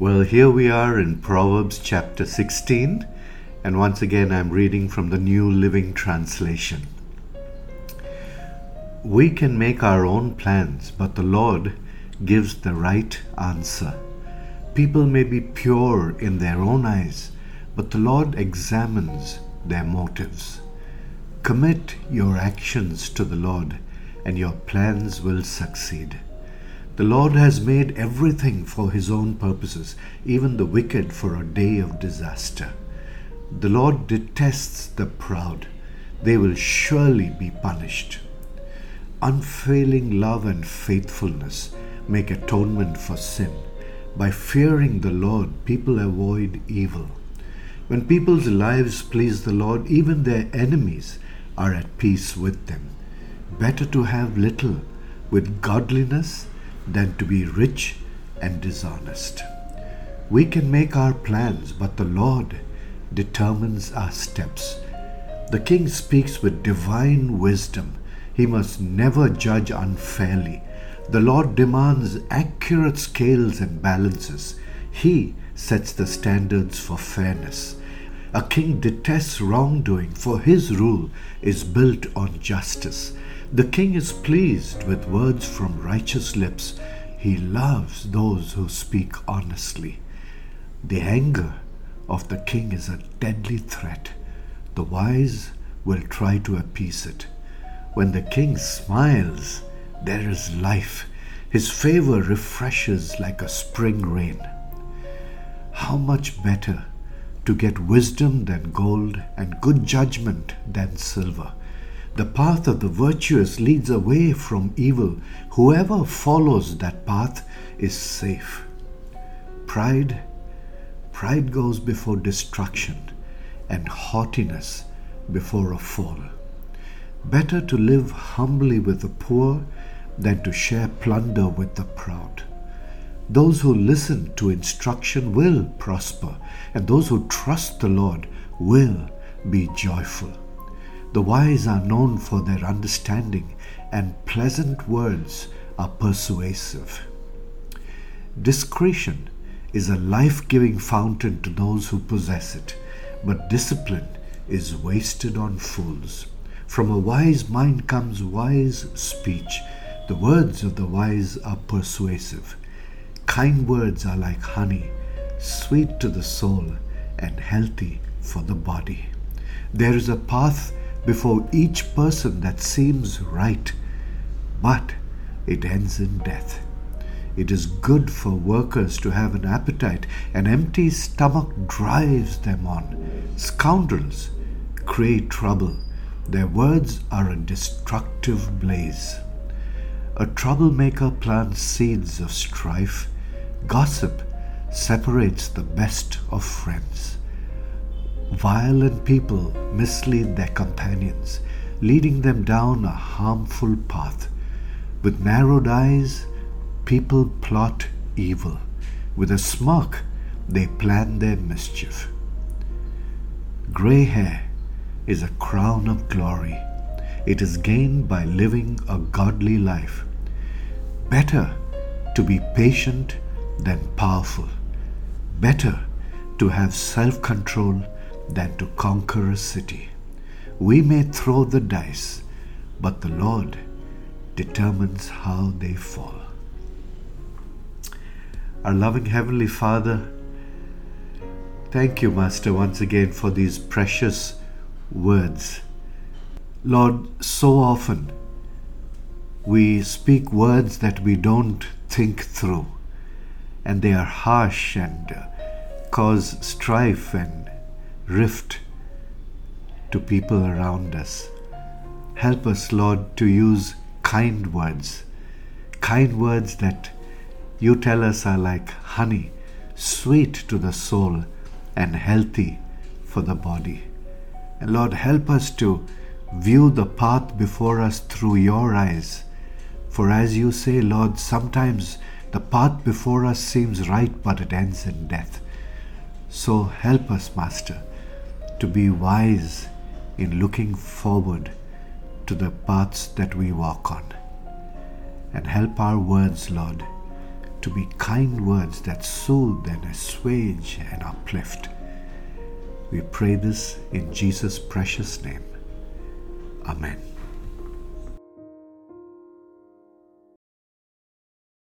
Well, here we are in Proverbs chapter 16, and once again I'm reading from the New Living Translation. We can make our own plans, but the Lord gives the right answer. People may be pure in their own eyes, but the Lord examines their motives. Commit your actions to the Lord, and your plans will succeed. The Lord has made everything for his own purposes, even the wicked for a day of disaster. The Lord detests the proud. They will surely be punished. Unfailing love and faithfulness make atonement for sin. By fearing the Lord, people avoid evil. When people's lives please the Lord, even their enemies are at peace with them. Better to have little with godliness than to be rich and dishonest. We can make our plans, but the Lord determines our steps. The king speaks with divine wisdom. He must never judge unfairly. The Lord demands accurate scales and balances. He sets the standards for fairness. A king detests wrongdoing, for his rule is built on justice. The king is pleased with words from righteous lips. He loves those who speak honestly. The anger of the king is a deadly threat. The wise will try to appease it. When the king smiles, there is life. His favor refreshes like a spring rain. How much better to get wisdom than gold and good judgment than silver. The path of the virtuous leads away from evil. Whoever follows that path is safe. Pride, pride goes before destruction, and haughtiness before a fall. Better to live humbly with the poor than to share plunder with the proud. Those who listen to instruction will prosper, and those who trust the Lord will be joyful. The wise are known for their understanding, and pleasant words are persuasive. Discretion is a life giving fountain to those who possess it, but discipline is wasted on fools. From a wise mind comes wise speech. The words of the wise are persuasive. Kind words are like honey, sweet to the soul and healthy for the body. There is a path before each person that seems right, but it ends in death. It is good for workers to have an appetite. An empty stomach drives them on. Scoundrels create trouble. Their words are a destructive blaze. A troublemaker plants seeds of strife. Gossip separates the best of friends. Violent people mislead their companions, leading them down a harmful path. With narrowed eyes, people plot evil. With a smirk, they plan their mischief. Gray hair is a crown of glory. It is gained by living a godly life. Better to be patient than powerful. Better to have self control than to conquer a city. We may throw the dice, but the Lord determines how they fall. Our loving Heavenly Father, thank you, Master, once again for these precious words. Lord, so often we speak words that we don't think through, and they are harsh and cause strife and rift to people around us. Help us, Lord, to use kind words, kind words that you tell us are like honey, sweet to the soul and healthy for the body. And Lord, help us to view the path before us through your eyes. For as you say, Lord, sometimes the path before us seems right, but it ends in death. So help us, Master to be wise in looking forward to the paths that we walk on. And help our words, Lord, to be kind words that soothe and assuage and uplift. We pray this in Jesus' precious name. Amen.